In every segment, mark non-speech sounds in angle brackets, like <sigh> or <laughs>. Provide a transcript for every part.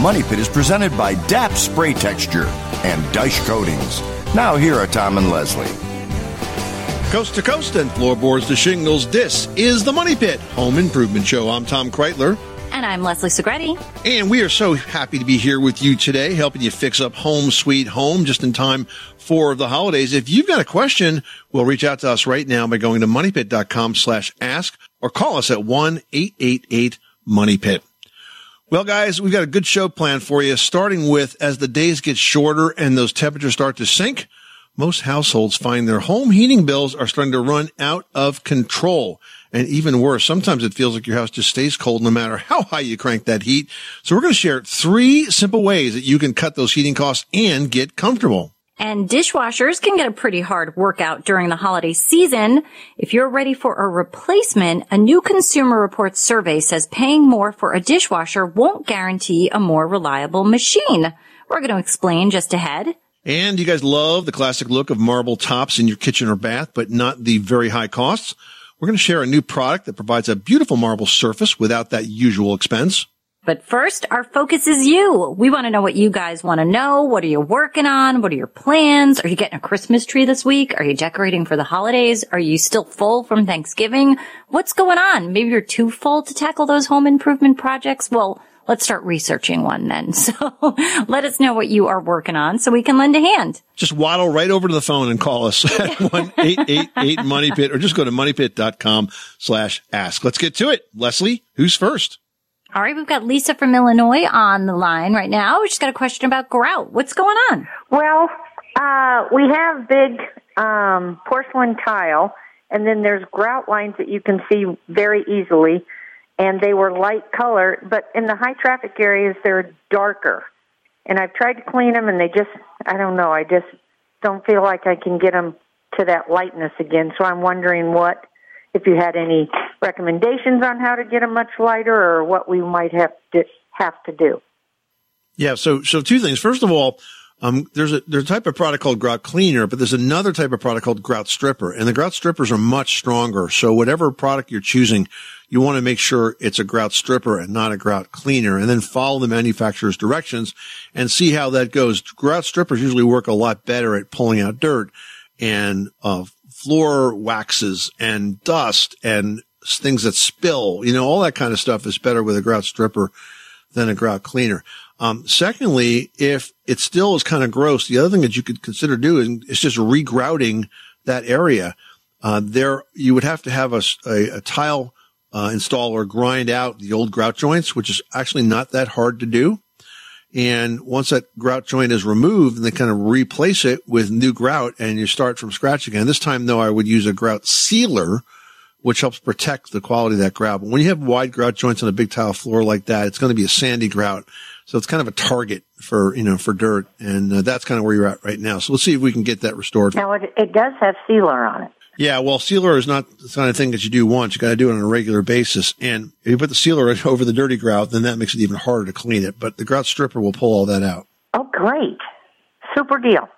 Money Pit. The Money Pit is presented by DAP Spray Texture and Daich Coatings. Now here are Tom and Leslie. Coast to coast and floorboards to shingles, this is the Money Pit Home Improvement Show. I'm Tom Kraeutler, And I'm Leslie Segrete. and we are so happy to be here with you today, helping you fix up home sweet home just in time for the holidays. If you've got a question, well, reach out to us right now by going to moneypit.com slash ask or call us at 1-888-MONEYPIT. Well, guys, we've got a good show planned for you, starting with as the days get shorter and those temperatures start to sink, most households find their home heating bills are starting to run out of control. And even worse, sometimes it feels like your house just stays cold no matter how high you crank that heat. So we're going to share three simple ways that you can cut those heating costs and get comfortable. And dishwashers can get a pretty hard workout during the holiday season. If you're ready for a replacement, a new Consumer Reports survey says paying more for a dishwasher won't guarantee a more reliable machine. We're going to explain just ahead. And you guys love the classic look of marble tops in your kitchen or bath, but not the very high costs. We're going to share a new product that provides a beautiful marble surface without that usual expense. But first, our focus is you. We want to know what you guys want to know. What are you working on? What are your plans? Are you getting a Christmas tree this week? Are you decorating for the holidays? Are you still full from Thanksgiving? What's going on? Maybe you're too full to tackle those home improvement projects? Well, let's start researching one then. <laughs> So let us know what you are working on so we can lend a hand. Just waddle right over to the phone and call us <laughs> at <laughs> 1-888-MONEYPIT or just go to moneypit.com slash ask. Let's get to it. Leslie, who's first? All right. We've got Lisa from Illinois on the line right now. She's got a question about grout. What's going on? Well, uh, we have big um, porcelain tile, and then there's grout lines that you can see very easily, and they were light color, but in the high traffic areas they're darker. And I've tried to clean them, and they just, I don't know, I just don't feel like I can get them to that lightness again. So I'm wondering what, if you had any recommendations on how to get them much lighter, or what we might have to have to do. Yeah. So, so two things. First of all, um, there's a, there's a type of product called grout cleaner, but there's another type of product called grout stripper and the grout strippers are much stronger. So whatever product you're choosing, you want to make sure it's a grout stripper and not a grout cleaner and then follow the manufacturer's directions and see how that goes. Grout strippers usually work a lot better at pulling out dirt and, uh, floor waxes and dust and things that spill, you know, all that kind of stuff is better with a grout stripper than a grout cleaner. Um, secondly, if it still is kind of gross, the other thing that you could consider doing is just regrouting that area. Uh, there, you would have to have a, a, a tile uh, installer grind out the old grout joints, which is actually not that hard to do. And once that grout joint is removed, then they kind of replace it with new grout and you start from scratch again. This time though, I would use a grout sealer, which helps protect the quality of that grout. But when you have wide grout joints on a big tile floor like that, it's going to be a sandy grout. So it's kind of a target for, you know, for dirt. And uh, that's kind of where you're at right now. So let's see if we can get that restored. Now, it, it does have sealer on it. Yeah, well, sealer is not the kind of thing that you do once. You got to do it on a regular basis. And if you put the sealer <laughs> over the dirty grout, then that makes it even harder to clean it. But the grout stripper will pull all that out. Oh, great. Super deal.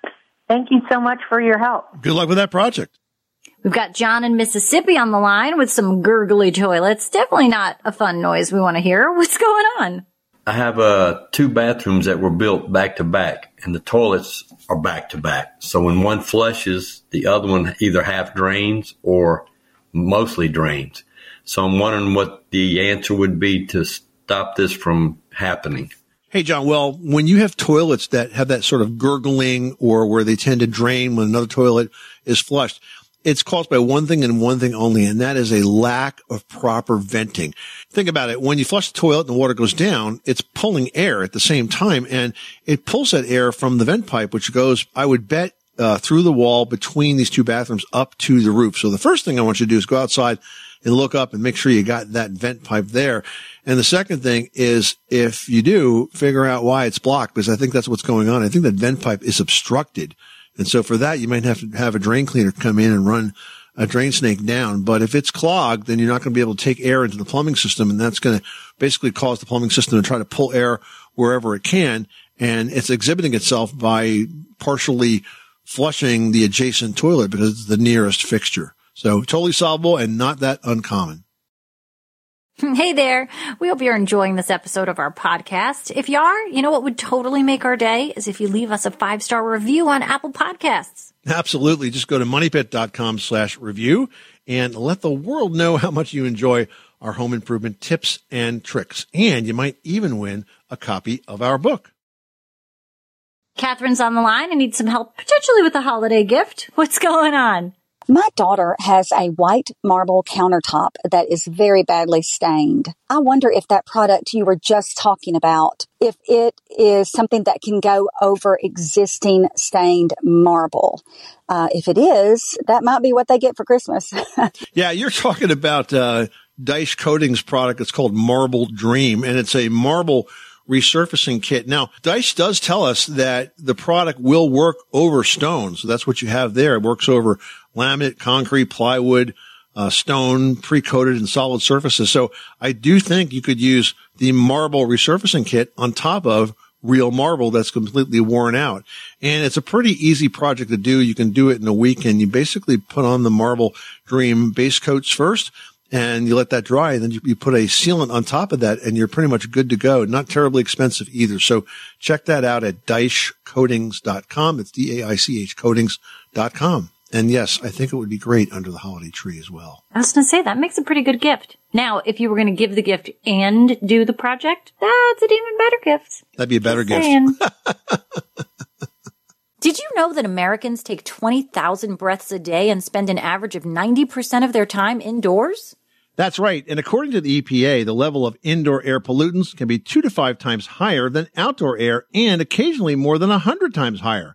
Thank you so much for your help. Good luck with that project. We've got John in Mississippi on the line with some gurgly toilets. Definitely not a fun noise we want to hear. <laughs> What's going on? I have uh, two bathrooms that were built back to back, and the toilets are back to back. So when one flushes, the other one either half drains or mostly drains. So I'm wondering what the answer would be to stop this from happening. Hey, John. Well, when you have toilets that have that sort of gurgling or where they tend to drain when another toilet is flushed, it's caused by one thing and one thing only, and that is a lack of proper venting. Think about it. When you flush the toilet and the water goes down, it's pulling air at the same time, and it pulls that air from the vent pipe, which goes, I would bet, uh, through the wall between these two bathrooms up to the roof. So the first thing I want you to do is go outside and look up and make sure you got that vent pipe there. And the second thing is if you do figure out why it's blocked, because I think that's what's going on. I think that vent pipe is obstructed. And so for that, you might have to have a drain cleaner come in and run a drain snake down. But if it's clogged, then you're not going to be able to take air into the plumbing system. And that's going to basically cause the plumbing system to try to pull air wherever it can. And it's exhibiting itself by partially flushing the adjacent toilet because it's the nearest fixture. So totally solvable and not that uncommon. <laughs> Hey there. We hope you're enjoying this episode of our podcast. If you are, you know what would totally make our day is if you leave us a five star review on Apple Podcasts. Absolutely. Just go to moneypit.com slash review and let the world know how much you enjoy our home improvement tips and tricks. And you might even win a copy of our book. Catherine's on the line and needs some help, potentially with a holiday gift. What's going on? My daughter has a white marble countertop that is very badly stained. I wonder if that product you were just talking about, if it is something that can go over existing stained marble. Uh, if it is, that might be what they get for Christmas. <laughs> Yeah, you're talking about uh, Daich Coatings product. It's called Marble Dream, and it's a marble resurfacing kit. Now, Daich does tell us that the product will work over stone. So that's what you have there. It works over laminate, concrete, plywood, uh, stone, pre-coated and solid surfaces. So I do think you could use the marble resurfacing kit on top of real marble that's completely worn out. And it's a pretty easy project to do. You can do it in a week and you basically put on the marble dream base coats first and you let that dry and then you, you put a sealant on top of that and you're pretty much good to go. Not terribly expensive either. So check that out at daichcoatings.com. It's D-A-I-C-H coatings.com. And yes, I think it would be great under the holiday tree as well. I was going to say that makes a pretty good gift. Now, if you were going to give the gift and do the project, that's an even better gift. That'd be a better gift. <laughs> Did you know that Americans take 20,000 breaths a day and spend an average of 90% of their time indoors? That's right. And according to the EPA, the level of indoor air pollutants can be two to five times higher than outdoor air and occasionally more than a hundred times higher.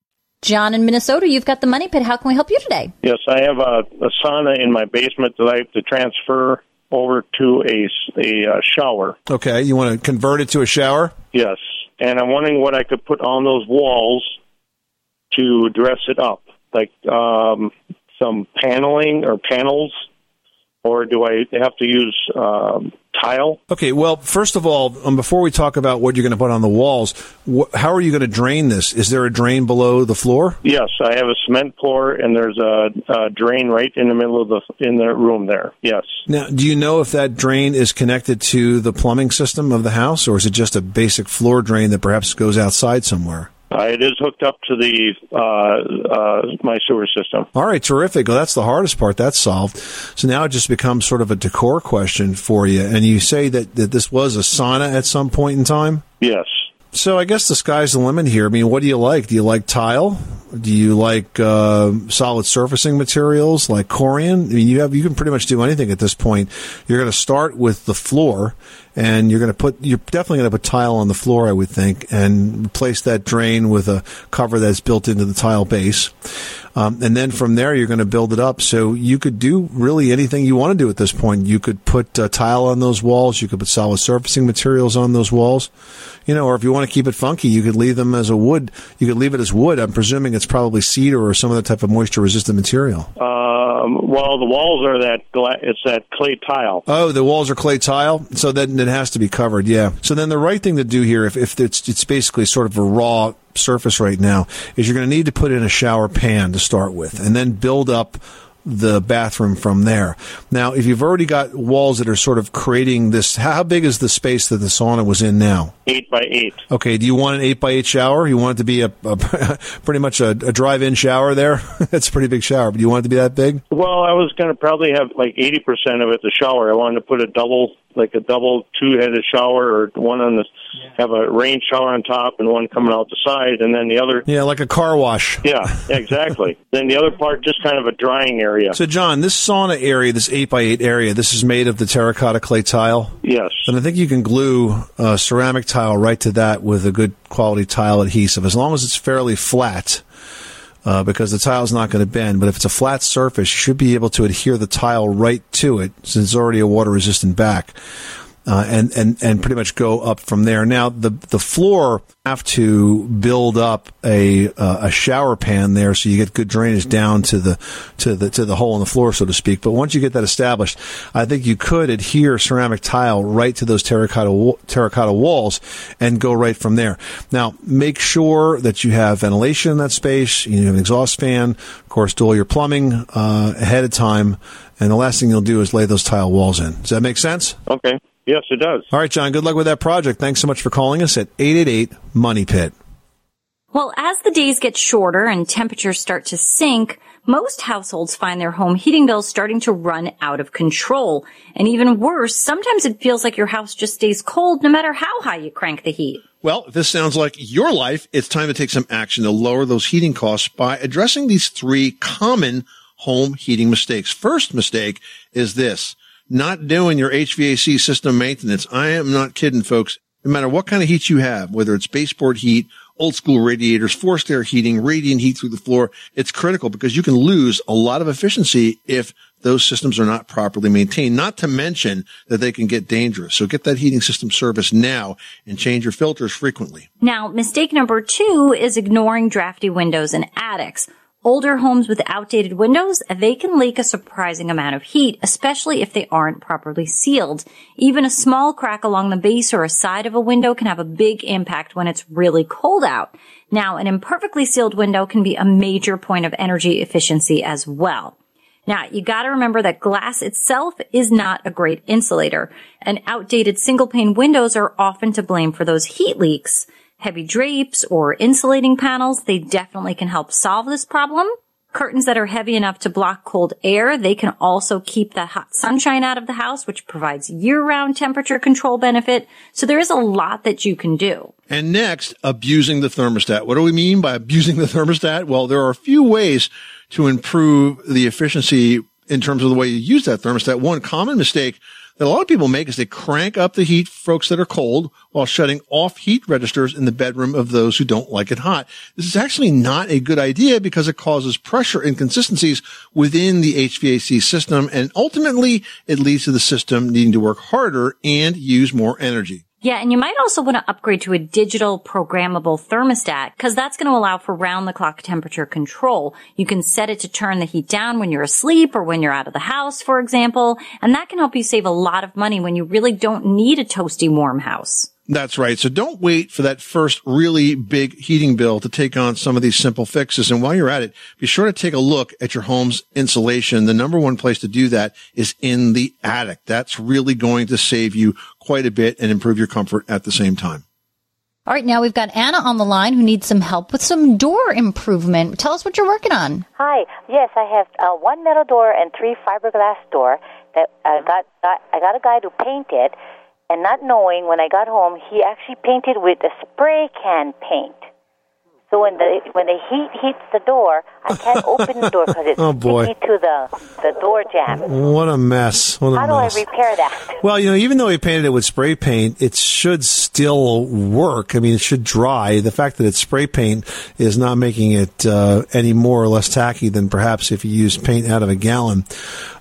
John in Minnesota, you've got the money pit. How can we help you today? Yes, I have a, a sauna in my basement that I have to transfer over to a, a, uh, shower. Okay. You want to convert it to a shower? Yes, and I'm wondering what I could put on those walls to dress it up, like um, some paneling or panels, or do I have to use um, tile? Okay, well, first of all, um, before we talk about what you're going to put on the walls, wh- how are you going to drain this? Is there a drain below the floor? Yes, I have a cement floor, and there's a, a drain right in the middle of the in the room there. Yes. Now, do you know if that drain is connected to the plumbing system of the house, or is it just a basic floor drain that perhaps goes outside somewhere? Uh, it is hooked up to the uh, uh, my sewer system. All right, terrific. Well, that's the hardest part. That's solved. So now it just becomes sort of a decor question for you. And you say that, that this was a sauna at some point in time? Yes. So I guess the sky's the limit here. I mean, what do you like? Do you like tile? Do you like uh, solid surfacing materials like Corian? I mean, you have you can pretty much do anything at this point. You're going to start with the floor, and you're going to put you're definitely going to put tile on the floor, I would think, and replace that drain with a cover that's built into the tile base. Um, and then from there, you're going to build it up. So you could do really anything you want to do at this point. You could put uh, tile on those walls. You could put solid surfacing materials on those walls. You know, or if you want to keep it funky, you could leave them as a wood. You could leave it as wood. I'm presuming it's probably cedar or some other type of moisture resistant material. Um, well, the walls are that gla- it's that clay tile. Oh, the walls are clay tile, so then it has to be covered. Yeah. So then the right thing to do here, if, if it's it's basically sort of a raw surface right now, is you're going to need to put in a shower pan to start with, and then build up the bathroom from there. Now, if you've already got walls that are sort of creating this, how big is the space that the sauna was in now? Eight by eight. Okay, do you want an eight by eight shower? You want it to be a, a <laughs> pretty much a, a drive-in shower there? <laughs> That's a pretty big shower. But do you want it to be that big? Well, I was going to probably have like eighty percent of it the shower. I wanted to put a double, like a double two-headed shower, or one on the have a rain shower on top and one coming out the side, and then the other. Yeah, like a car wash. Yeah, exactly. <laughs> then the other part just kind of a drying area. So, John, this sauna area, this eight by eight area, this is made of the terracotta clay tile. Yes. And I think you can glue uh, ceramic tile right to that with a good quality tile adhesive, as long as it's fairly flat. Uh, because the tile's not going to bend, but if it's a flat surface, you should be able to adhere the tile right to it since it's already a water resistant back. Uh, and, and, and pretty much go up from there. Now, the, the floor have to build up a, uh, a shower pan there so you get good drainage down to the, to the, to the hole in the floor, so to speak. But once you get that established, I think you could adhere ceramic tile right to those terracotta, terracotta walls and go right from there. Now, make sure that you have ventilation in that space. You have an exhaust fan. Of course, do all your plumbing, uh, ahead of time. And the last thing you'll do is lay those tile walls in. Does that make sense? Okay. Yes, it does. All right, John, good luck with that project. Thanks so much for calling us at 888 Money Pit. Well, as the days get shorter and temperatures start to sink, most households find their home heating bills starting to run out of control. And even worse, sometimes it feels like your house just stays cold no matter how high you crank the heat. Well, if this sounds like your life, it's time to take some action to lower those heating costs by addressing these three common home heating mistakes. First mistake is this not doing your HVAC system maintenance. I am not kidding, folks. No matter what kind of heat you have, whether it's baseboard heat, old school radiators, forced air heating, radiant heat through the floor, it's critical because you can lose a lot of efficiency if those systems are not properly maintained, not to mention that they can get dangerous. So get that heating system service now and change your filters frequently. Now, mistake number two is ignoring drafty windows in attics. Older homes with outdated windows, they can leak a surprising amount of heat, especially if they aren't properly sealed. Even a small crack along the base or a side of a window can have a big impact when it's really cold out. Now, an imperfectly sealed window can be a major point of energy efficiency as well. Now, you gotta remember that glass itself is not a great insulator, and outdated single pane windows are often to blame for those heat leaks. Heavy drapes or insulating panels, they definitely can help solve this problem. Curtains that are heavy enough to block cold air, they can also keep that hot sunshine out of the house, which provides year-round temperature control benefit. So there is a lot that you can do. And next, abusing the thermostat. What do we mean by abusing the thermostat? Well, there are a few ways to improve the efficiency in terms of the way you use that thermostat. One common mistake that a lot of people make is they crank up the heat for folks that are cold while shutting off heat registers in the bedroom of those who don't like it hot. This is actually not a good idea because it causes pressure inconsistencies within the HVAC system and ultimately it leads to the system needing to work harder and use more energy. Yeah, and you might also want to upgrade to a digital programmable thermostat because that's going to allow for round the clock temperature control. You can set it to turn the heat down when you're asleep or when you're out of the house, for example, and that can help you save a lot of money when you really don't need a toasty warm house. That's right. So don't wait for that first really big heating bill to take on some of these simple fixes. And while you're at it, be sure to take a look at your home's insulation. The number one place to do that is in the attic. That's really going to save you quite a bit and improve your comfort at the same time. All right, now we've got Anna on the line who needs some help with some door improvement. Tell us what you're working on. Hi. Yes, I have uh, one metal door and three fiberglass door that I got, got. I got a guy to paint it, and not knowing when I got home, he actually painted with a spray can paint. So when the when the heat hits the door, I can't <laughs> open the door because it's Oh, boy. to the the door jamb. What a mess. What a How do I repair that? Well, you know, even though he painted it with spray paint, it should still work. I mean, it should dry. The fact that it's spray paint is not making it uh, any more or less tacky than perhaps if you use paint out of a gallon.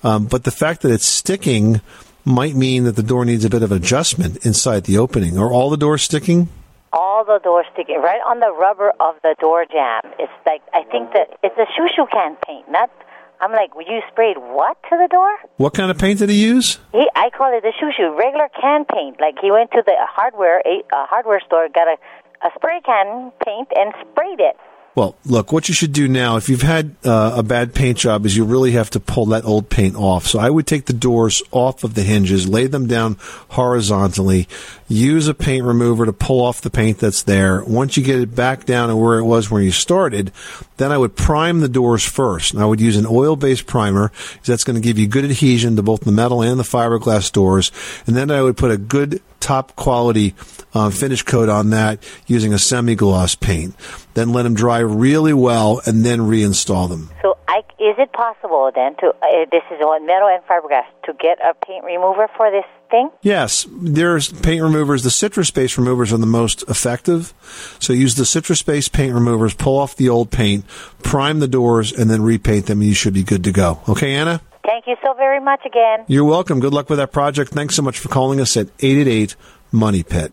Um, but the fact that it's sticking might mean that the door needs a bit of adjustment inside the opening. Are all the doors sticking? All the doors sticking right on the rubber of the door jamb. It's like I think that it's a shoo shoo can paint. Not. I'm like, well, you sprayed what to the door? What kind of paint did he use? He, I call it a shoo shoo, regular can paint. Like he went to the hardware a, a hardware store, got a, a spray can paint, and sprayed it. Well, look, what you should do now, if you've had uh, a bad paint job, is you really have to pull that old paint off. So I would take the doors off of the hinges, lay them down horizontally, use a paint remover to pull off the paint that's there. Once you get it back down to where it was when you started, then I would prime the doors first. And I would use an oil-based primer, 'cause that's going to give you good adhesion to both the metal and the fiberglass doors. And then I would put a good top quality uh, finish coat on that using a semi-gloss paint. Then let them dry really well and then reinstall them. So, I, is it possible then to uh, this is on metal and fiberglass to get a paint remover for this thing? Yes, there's paint removers. The citrus based removers are the most effective. So use the citrus based paint removers, pull off the old paint, prime the doors, and then repaint them, and you should be good to go. Okay, Anna? Thank you so very much again. You're welcome. Good luck with that project. Thanks so much for calling us at 888 Money Pit.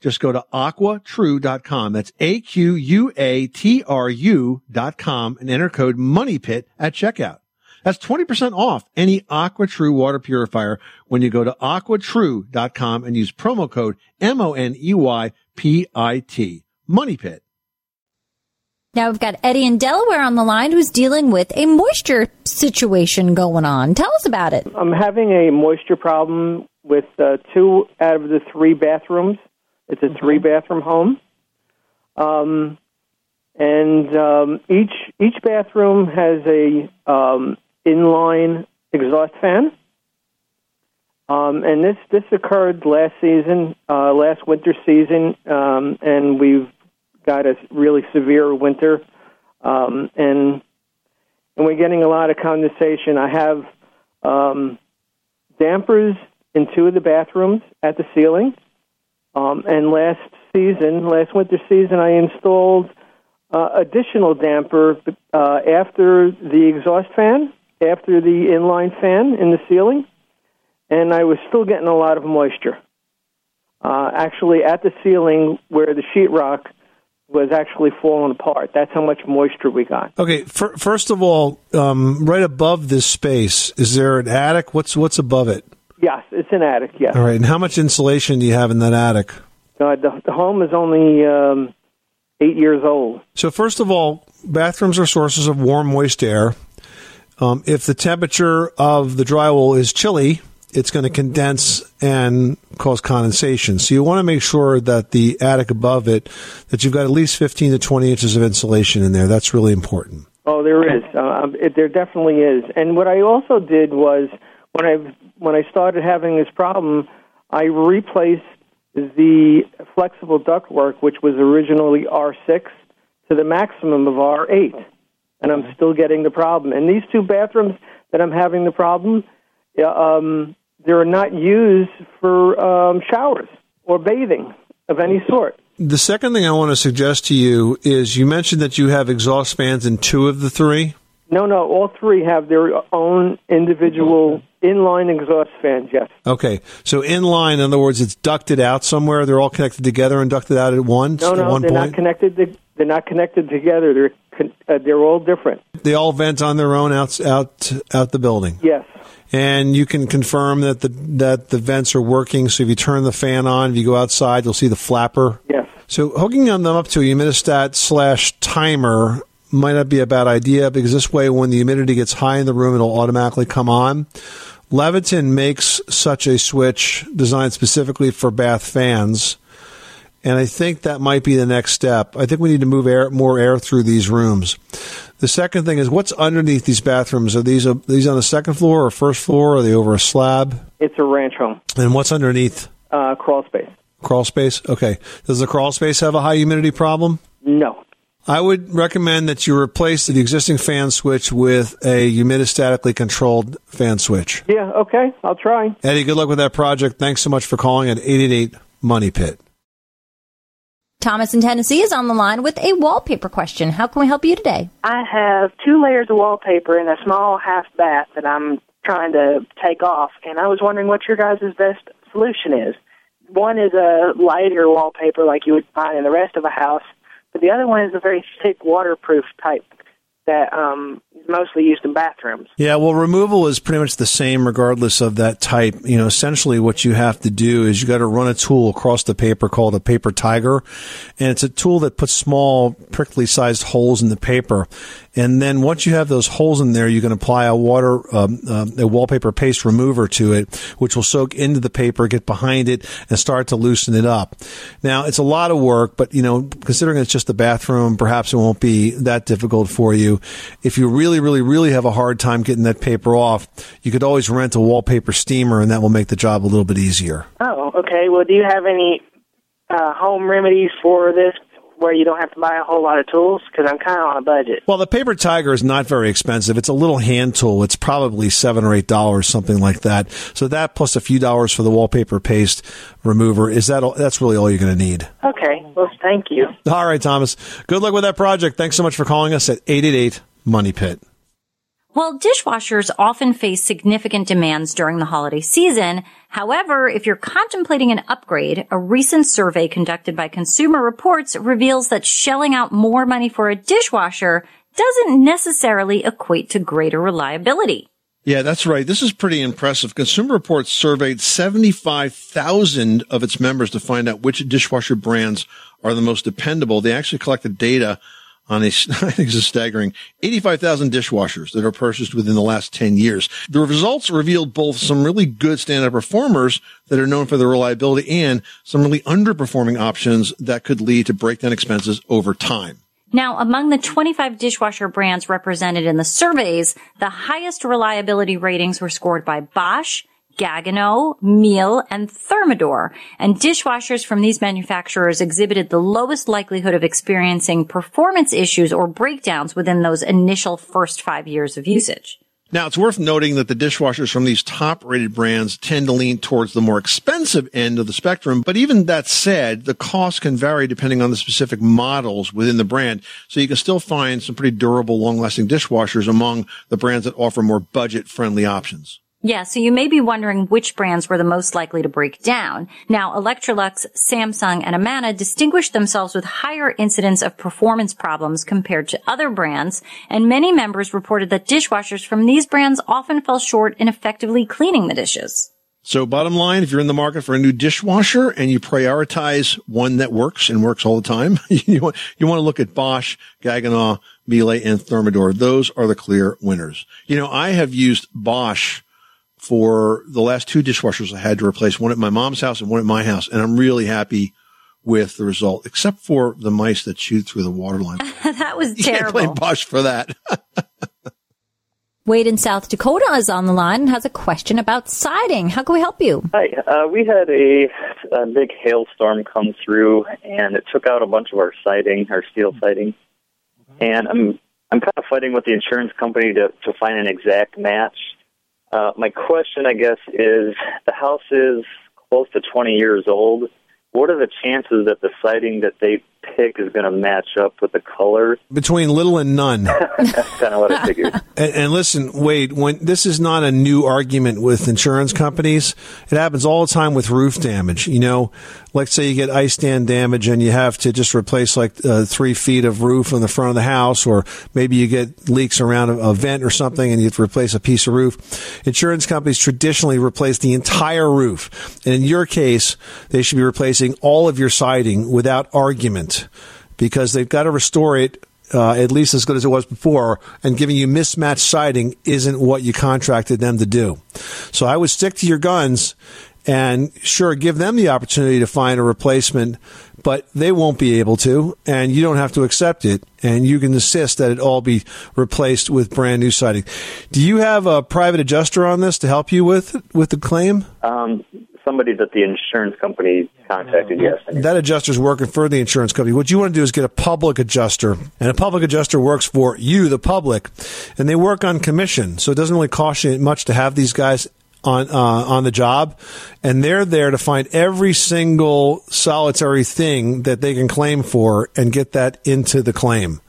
Just go to aquatru.com. That's A-Q-U-A-T-R-U dot com and enter code MONEYPIT at checkout. That's 20% off any AquaTru water purifier when you go to aquatru.com and use promo code M-O-N-E-Y-P-I-T. Money Pit. Now we've got Eddie in Delaware on the line who's dealing with a moisture situation going on. Tell us about it. I'm having a moisture problem with uh, two out of the three bathrooms. It's a three bathroom home. Um, and um, each each bathroom has a um, inline exhaust fan. Um, and this this occurred last season, uh, last winter season, um, and we've got a really severe winter, um, and and we're getting a lot of condensation. I have um, dampers in two of the bathrooms at the ceiling, um, and last season, last winter season, I installed uh, additional damper uh, after the exhaust fan, after the inline fan in the ceiling, and I was still getting a lot of moisture. Uh, actually, at the ceiling where the sheetrock was actually falling apart. That's how much moisture we got. Okay, fir- first of all, um, right above this space, is there an attic? What's what's above it? Yes, it's an attic. Yes. All right, and how much insulation do you have in that attic? Uh, the, the home is only um, eight years old. So first of all, bathrooms are sources of warm, moist air. Um, if the temperature of the drywall is chilly, it's going to condense and cause condensation. So you want to make sure that the attic above it, that you've got at least 15 to 20 inches of insulation in there. That's really important. Oh, there is. Uh, it, there definitely is. And what I also did was when I when I started having this problem, I replaced the flexible ductwork, which was originally R6, to the maximum of R8, and I'm still getting the problem. And these two bathrooms that I'm having the problem, um, they're not used for um, showers or bathing of any sort. The second thing I want to suggest to you is you mentioned that you have exhaust fans in two of the three. No, no, all three have their own individual inline exhaust fans. Yes. Okay, so inline, in other words, it's ducted out somewhere. They're all connected together and ducted out at once. No, no, one they're point. not connected. To, they're not connected together. They're con- uh, they're all different. They all vent on their own out out out the building. Yes. And you can confirm that the that the vents are working. So if you turn the fan on, if you go outside, you'll see the flapper. Yes. So hooking them up to a humidistat slash timer might not be a bad idea because this way, when the humidity gets high in the room, it'll automatically come on. Leviton makes such a switch designed specifically for bath fans. And I think that might be the next step. I think we need to move air, more air through these rooms. The second thing is what's underneath these bathrooms? Are these, are these on the second floor or first floor? Are they over a slab? It's a ranch home. And what's underneath? Uh, crawl space. Crawl space? Okay. Does the crawl space have a high humidity problem? No. I would recommend that you replace the existing fan switch with a humidistatically controlled fan switch. Yeah. Okay. I'll try. Eddie, good luck with that project. Thanks so much for calling at 888 Money Pit. Thomas in Tennessee is on the line with a wallpaper question. How can we help you today? I have two layers of wallpaper in a small half bath that I'm trying to take off, and I was wondering what your guys' best solution is. One is a lighter wallpaper like you would find in the rest of a house, but the other one is a very thick waterproof type that um, is mostly used in bathrooms. Yeah, well, removal is pretty much the same regardless of that type. You know, essentially what you have to do is you got to run a tool across the paper called a paper tiger. And it's a tool that puts small, prickly sized holes in the paper. And then once you have those holes in there, you can apply a water, um, um, a wallpaper paste remover to it, which will soak into the paper, get behind it, and start to loosen it up. Now, it's a lot of work, but you know, considering it's just the bathroom, perhaps it won't be that difficult for you. If you really, really, really have a hard time getting that paper off, you could always rent a wallpaper steamer, and that will make the job a little bit easier. Oh, okay. Well, do you have any uh, home remedies for this where you don't have to buy a whole lot of tools? Because I'm kind of on a budget. Well, the paper tiger is not very expensive. It's a little hand tool. It's probably seven or eight dollars, something like that. So that plus a few dollars for the wallpaper paste remover is that. All, that's really all you're going to need. Okay. Well, thank you. All right, Thomas. Good luck with that project. Thanks so much for calling us at eight eight eight Money Pit. Well, dishwashers often face significant demands during the holiday season. However, if you're contemplating an upgrade, a recent survey conducted by Consumer Reports reveals that shelling out more money for a dishwasher doesn't necessarily equate to greater reliability. Yeah, that's right. This is pretty impressive. Consumer Reports surveyed 75,000 of its members to find out which dishwasher brands are the most dependable. They actually collected data on a, <laughs> I think it's staggering, 85,000 dishwashers that are purchased within the last 10 years. The results revealed both some really good standout performers that are known for their reliability and some really underperforming options that could lead to breakdown expenses over time. Now, among the 25 dishwasher brands represented in the surveys, the highest reliability ratings were scored by Bosch, Gaggenau, Miele, and Thermador. And dishwashers from these manufacturers exhibited the lowest likelihood of experiencing performance issues or breakdowns within those initial first five years of usage. Now, it's worth noting that the dishwashers from these top rated brands tend to lean towards the more expensive end of the spectrum. But even that said, the cost can vary depending on the specific models within the brand. So you can still find some pretty durable, long lasting dishwashers among the brands that offer more budget friendly options. Yeah, so you may be wondering which brands were the most likely to break down. Now, Electrolux, Samsung, and Amana distinguished themselves with higher incidence of performance problems compared to other brands, and many members reported that dishwashers from these brands often fell short in effectively cleaning the dishes. So bottom line, if you're in the market for a new dishwasher and you prioritize one that works and works all the time, <laughs> you want, you want to look at Bosch, Gaggenau, Miele, and Thermador. Those are the clear winners. You know, I have used Bosch for the last two dishwashers I had to replace one at my mom's house and one at my house. And I'm really happy with the result, except for the mice that chewed through the water line. <laughs> that was <laughs> You can't blame Bosch for that. <laughs> Wade in South Dakota is on the line and has a question about siding. How can we help you? Hi. Uh, we had a, a big hailstorm come through, and it took out a bunch of our siding, our steel siding. And I'm I'm kind of fighting with the insurance company to to find an exact match. Uh, my question, I guess, is the house is close to 20 years old. What are the chances that the siding that they pick is going to match up with the color? Between little and none. <laughs> That's kind of what I figured. <laughs> And, and listen, Wade, when this is not a new argument with insurance companies, it happens all the time with roof damage. You know, let's say you get ice dam damage and you have to just replace like uh, three feet of roof on the front of the house, or maybe you get leaks around a, a vent or something and you have to replace a piece of roof. Insurance companies traditionally replace the entire roof. And in your case, they should be replacing all of your siding without argument because they've got to restore it uh, at least as good as it was before, and giving you mismatched siding isn't what you contracted them to do. So I would stick to your guns and sure give them the opportunity to find a replacement, but they won't be able to, and you don't have to accept it, and you can insist that it all be replaced with brand new siding. Do you have a private adjuster on this to help you with with the claim? Um, somebody that the insurance company contacted, yes. That adjuster's working for the insurance company. What you want to do is get a public adjuster, and a public adjuster works for you, the public, and they work on commission. So it doesn't really cost you much to have these guys on uh, on the job, and they're there to find every single solitary thing that they can claim for and get that into the claim.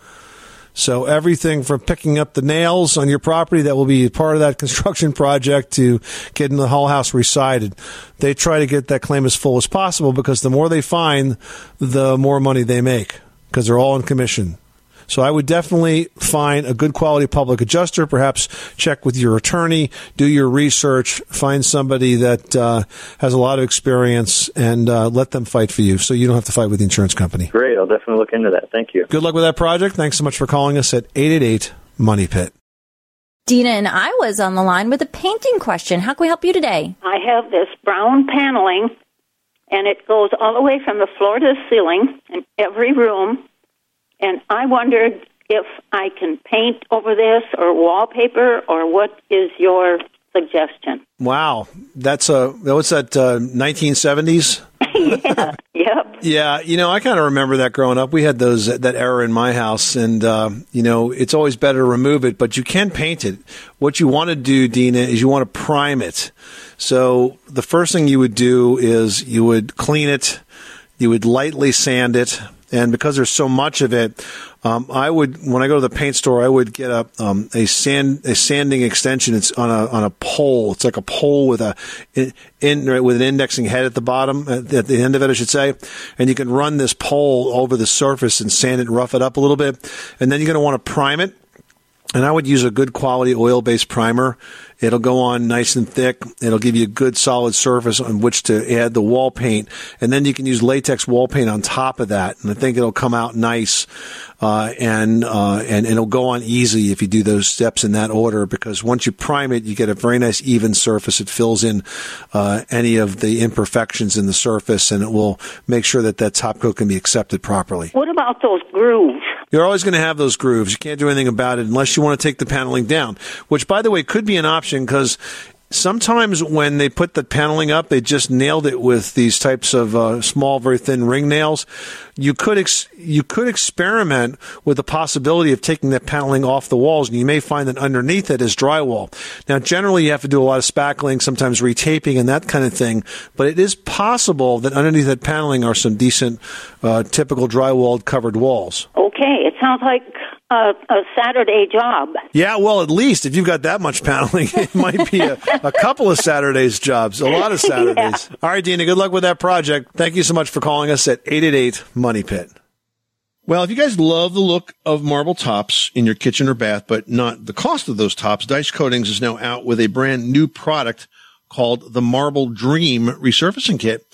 So everything from picking up the nails on your property that will be part of that <laughs> construction project to getting the whole house resided. They try to get that claim as full as possible because the more they find, the more money they make because they're all in commission. So I would definitely find a good quality public adjuster. Perhaps check with your attorney, do your research, find somebody that uh, has a lot of experience, and uh, let them fight for you, so you don't have to fight with the insurance company. Great. I'll definitely look into that. Thank you. Good luck with that project. Thanks so much for calling us at 888 Money Pit. Dina and I was on the line with a painting question. How can we help you today? I have this brown paneling, and it goes all the way from the floor to the ceiling in every room. And I wondered if I can paint over this or wallpaper, or what is your suggestion? Wow, that's a what's that? Uh, 1970s. <laughs> yeah. Yep. Yeah, you know, I kind of remember that growing up. We had those that era in my house, and uh, you know, it's always better to remove it, but you can paint it. What you want to do, Dina, is you want to prime it. So the first thing you would do is you would clean it, you would lightly sand it, and because there's so much of it, um, I would when I go to the paint store, I would get a um, a sand a sanding extension. It's on a on a pole. It's like a pole with a in, with an indexing head at the bottom at, the end of it, I should say. And you can run this pole over the surface and sand it, and rough it up a little bit, and then you're going to want to prime it. And I would use a good quality oil based primer. It'll go on nice and thick. It'll give you a good solid surface on which to add the wall paint. And then you can use latex wall paint on top of that. And I think it'll come out nice. Uh, and, uh, and, it'll go on easy if you do those steps in that order because once you prime it, you get a very nice even surface. It fills in, uh, any of the imperfections in the surface and it will make sure that that top coat can be accepted properly. What about those grooves? You're always going to have those grooves. You can't do anything about it unless you want to take the paneling down, which, by the way, could be an option because sometimes when they put the paneling up, they just nailed it with these types of uh, small, very thin ring nails. You could ex- you could experiment with the possibility of taking that paneling off the walls, and you may find that underneath it is drywall. Now, generally, you have to do a lot of spackling, sometimes retaping, and that kind of thing. But it is possible that underneath that paneling are some decent, uh, typical drywall covered walls. Okay, it sounds like a, a Saturday job. Yeah, well, at least if you've got that much paneling, <laughs> it might be a, a couple of Saturdays jobs, a lot of <laughs> Saturdays. All right, Dina, good luck with that project. Thank you so much for calling us at 888 Money Pit. Well, if you guys love the look of marble tops in your kitchen or bath, but not the cost of those tops, Daich Coatings is now out with a brand new product called the Marble Dream Resurfacing Kit.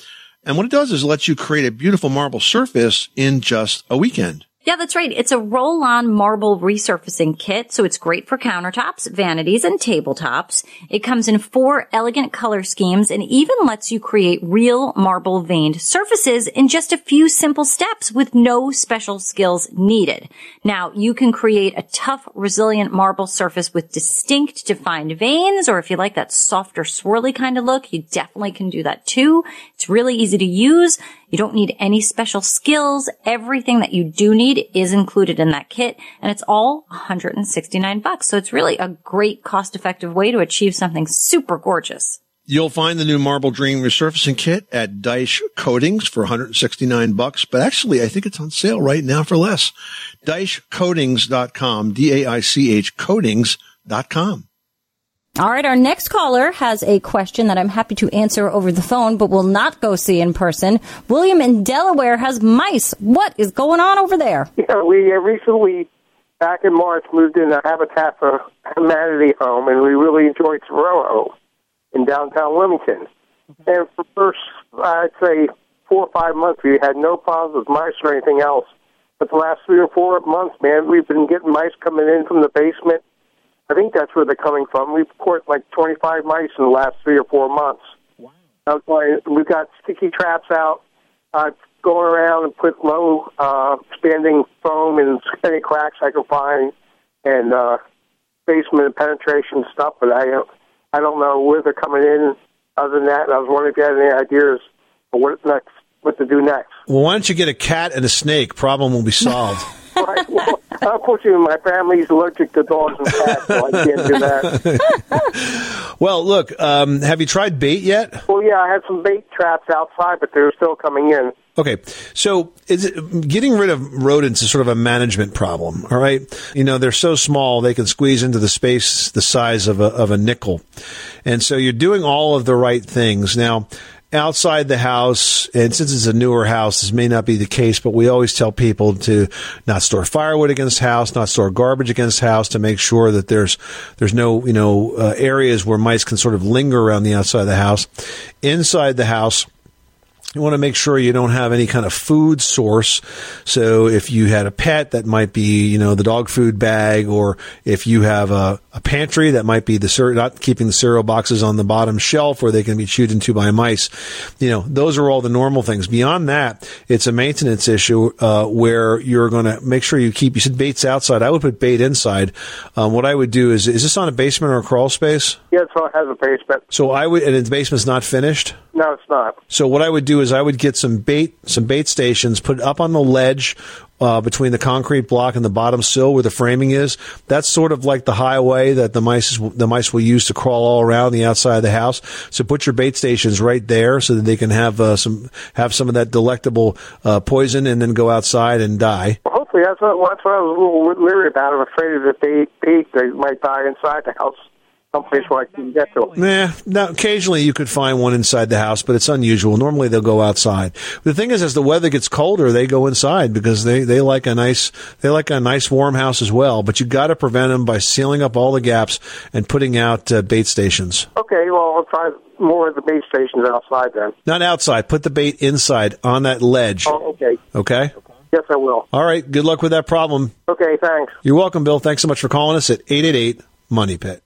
And what it does is it lets you create a beautiful marble surface in just a weekend. Yeah, that's right. It's a roll-on marble resurfacing kit, so it's great for countertops, vanities, and tabletops. It comes in four elegant color schemes and even lets you create real marble veined surfaces in just a few simple steps with no special skills needed. Now, you can create a tough, resilient marble surface with distinct, defined veins, or if you like that softer, swirly kind of look, you definitely can do that too. It's really easy to use. You don't need any special skills. Everything that you do need is included in that kit and it's all 169 bucks. So it's really a great cost effective way to achieve something super gorgeous. You'll find the new Marble Dream resurfacing kit at Daich Coatings for 169 bucks, but actually I think it's on sale right now for less. DaichCoatings.com, D-A-I-C-H coatings.com. All right, our next caller has a question that I'm happy to answer over the phone, but will not go see in person. William in Delaware has mice. What is going on over there? Yeah, we uh, recently, back in March, moved in a Habitat for Humanity home, and we really enjoyed Soho in downtown Wilmington. And for the first, I'd say, four or five months, we had no problems with mice or anything else. But the last three or four months, man, we've been getting mice coming in from the basement. I think that's where they're coming from. We've caught like 25 mice in the last three or four months. Wow. That's why We've got sticky traps out, uh, going around and put low uh, expanding foam in any cracks I can find, and uh, basement penetration stuff. But I, uh, I don't know where they're coming in. Other than that, I was wondering if you had any ideas for what next, what to do next. Well, why don't you get a cat and a snake? Problem will be solved. <laughs> Right, well, unfortunately, my family's allergic to dogs and cats, so I can't do that. <laughs> well, look, um, have you tried bait yet? Well, yeah, I had some bait traps outside, but they're still coming in. Okay, so is it, getting rid of rodents is sort of a management problem. All right, you know they're so small they can squeeze into the space the size of a of a nickel, and so you're doing all of the right things now outside the house, and since it's a newer house, this may not be the case, but we always tell people to not store firewood against house, not store garbage against house, to make sure that there's there's no you know uh, areas where mice can sort of linger around the outside of the house. Inside the house you want to make sure you don't have any kind of food source. So if you had a pet, that might be, you know, the dog food bag, or if you have a, a pantry, that might be the cer- not keeping the cereal boxes on the bottom shelf where they can be chewed into by mice. You know, those are all the normal things. Beyond that, it's a maintenance issue uh, where you're going to make sure you keep. You said baits outside. I would put bait inside. Um, what I would do is, is this on a basement or a crawl space? Yeah, so it has a basement. So I would, and the basement's not finished. No, it's not. So what I would do is I would get some bait, some bait stations, put up on the ledge uh, between the concrete block and the bottom sill where the framing is. That's sort of like the highway that the mice the mice will use to crawl all around the outside of the house. So put your bait stations right there so that they can have uh, some have some of that delectable uh, poison and then go outside and die. Well, hopefully, that's what, that's what I was a little leery about. I'm afraid that they bait they might die inside the house someplace where I can get to them. Nah, now occasionally you could find one inside the house, but it's unusual. Normally they'll go outside. The thing is, as the weather gets colder, they go inside because they, they like a nice they like a nice warm house as well. But you got to prevent them by sealing up all the gaps and putting out uh, bait stations. Okay, well I'll try more of the bait stations outside then. Not outside. Put the bait inside on that ledge. Oh, okay. Okay. Yes, I will. All right. Good luck with that problem. Okay, thanks. You're welcome, Bill. Thanks so much for calling us at eight eight eight Money Pit.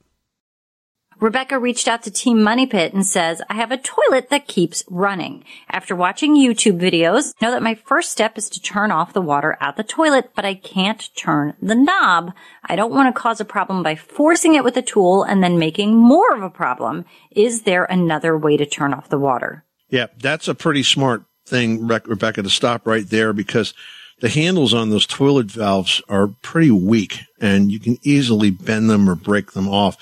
Rebecca reached out to Team Money Pit and says, I have a toilet that keeps running. After watching YouTube videos, know that my first step is to turn off the water at the toilet, but I can't turn the knob. I don't want to cause a problem by forcing it with a tool and then making more of a problem. Is there another way to turn off the water? Yeah, that's a pretty smart thing, Rebecca, to stop right there because the handles on those toilet valves are pretty weak and you can easily bend them or break them off.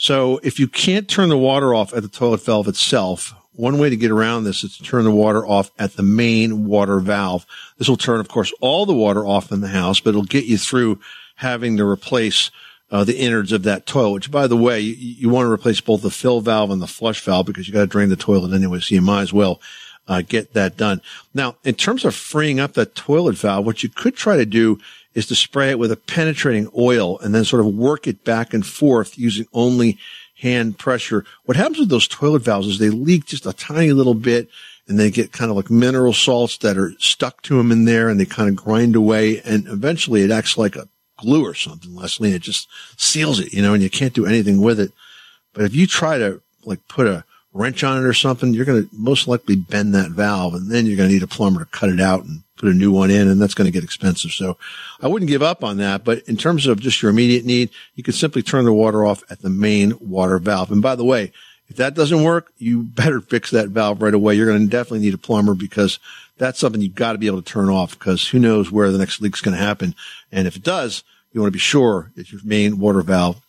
So if you can't turn the water off at the toilet valve itself, one way to get around this is to turn the water off at the main water valve. This will turn, of course, all the water off in the house, but it'll get you through having to replace uh, the innards of that toilet, which by the way, you, you want to replace both the fill valve and the flush valve because you got to drain the toilet anyway. So you might as well uh, get that done. Now, in terms of freeing up that toilet valve, what you could try to do is to spray it with a penetrating oil and then sort of work it back and forth using only hand pressure. What happens with those toilet valves is they leak just a tiny little bit and they get kind of like mineral salts that are stuck to them in there and they kind of grind away and eventually it acts like a glue or something, Leslie, and it just seals it, you know, and you can't do anything with it. But if you try to like put a wrench on it or something, you're going to most likely bend that valve and then you're going to need a plumber to cut it out and put a new one in and that's going to get expensive. So I wouldn't give up on that. But in terms of just your immediate need, you can simply turn the water off at the main water valve. And by the way, if that doesn't work, you <laughs> better fix that valve right away. You're going to definitely need a plumber because that's something you've got to be able to turn off because who knows where the next leak's going to happen. And if it does, you want to be sure that your main water valve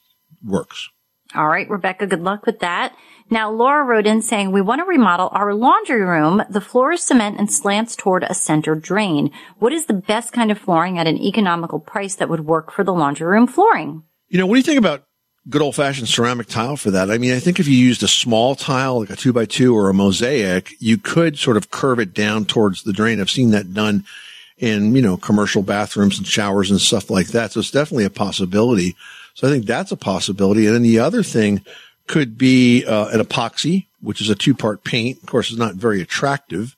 works. All right, Rebecca, good luck with that. Now, Laura wrote in saying, we want to remodel our laundry room. The floor is cement and slants toward a center drain. What is the best kind of flooring at an economical price that would work for the laundry room flooring? You know, what do you think about good old fashioned ceramic tile for that? I mean, I think if you used a small tile, like a two by two or a mosaic, you could sort of curve it down towards the drain. I've seen that done in, you know, commercial bathrooms and showers and stuff like that. So it's definitely a possibility. So I think that's a possibility. And then the other thing could be uh, an epoxy, which is a two part paint. Of course, it's not very attractive,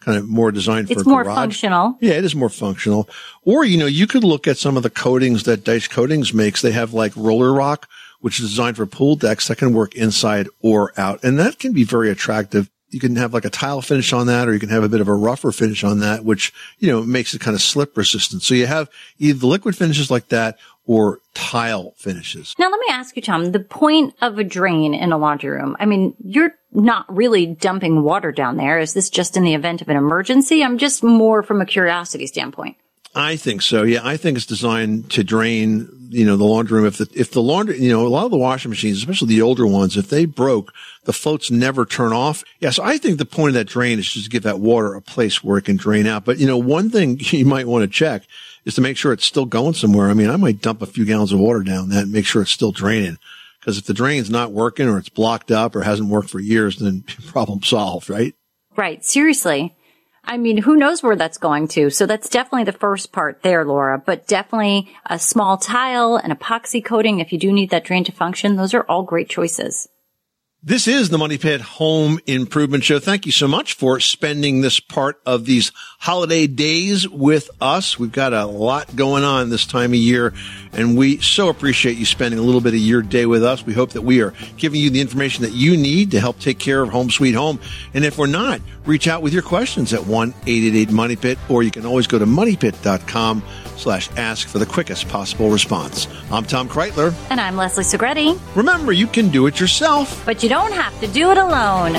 kind of more designed for It's more garage. functional. Yeah, it is more functional. Or, you know, you could look at some of the coatings that Daich Coatings makes. They have like roller rock, which is designed for pool decks that can work inside or out. And that can be very attractive. You can have like a tile finish on that, or you can have a bit of a rougher finish on that, which, you know, makes it kind of slip resistant. So you have either the liquid finishes like that or tile finishes. Now, let me ask you, Tom, the point of a drain in a laundry room. I mean, you're not really dumping water down there. Is this just in the event of an emergency? I'm just more from a curiosity standpoint. I think so. Yeah, I think it's designed to drain, you know, the laundry room. If the if the laundry, you know, a lot of the washing machines, especially the older ones, if they broke, the floats never turn off. Yeah, so I think the point of that drain is just to give that water a place where it can drain out. But you know, one thing <laughs> you might want to check is to make sure it's still going somewhere. I mean, I might dump a few gallons of water down that and make sure it's still draining. Because if the drain's not working or it's blocked up or hasn't worked for years, then <laughs> problem solved, right? Right. Seriously. I mean, who knows where that's going to? So that's definitely the first part there, Laura, but definitely a small tile, an epoxy coating. If you do need that drain to function, those are all great choices. This is the Money Pit Home Improvement Show. Thank you so much for spending this part of these holiday days with us. We've got a lot going on this time of year, and we so appreciate you spending a little bit of your day with us. We hope that we are giving you the information that you need to help take care of Home Sweet Home. And if we're not, reach out with your questions at 1-888-MONEYPIT, or you can always go to moneypit.com slash ask for the quickest possible response. I'm Tom Kraeutler. And I'm Leslie Segrete. Remember, you can do it yourself. But you don't have to do it alone.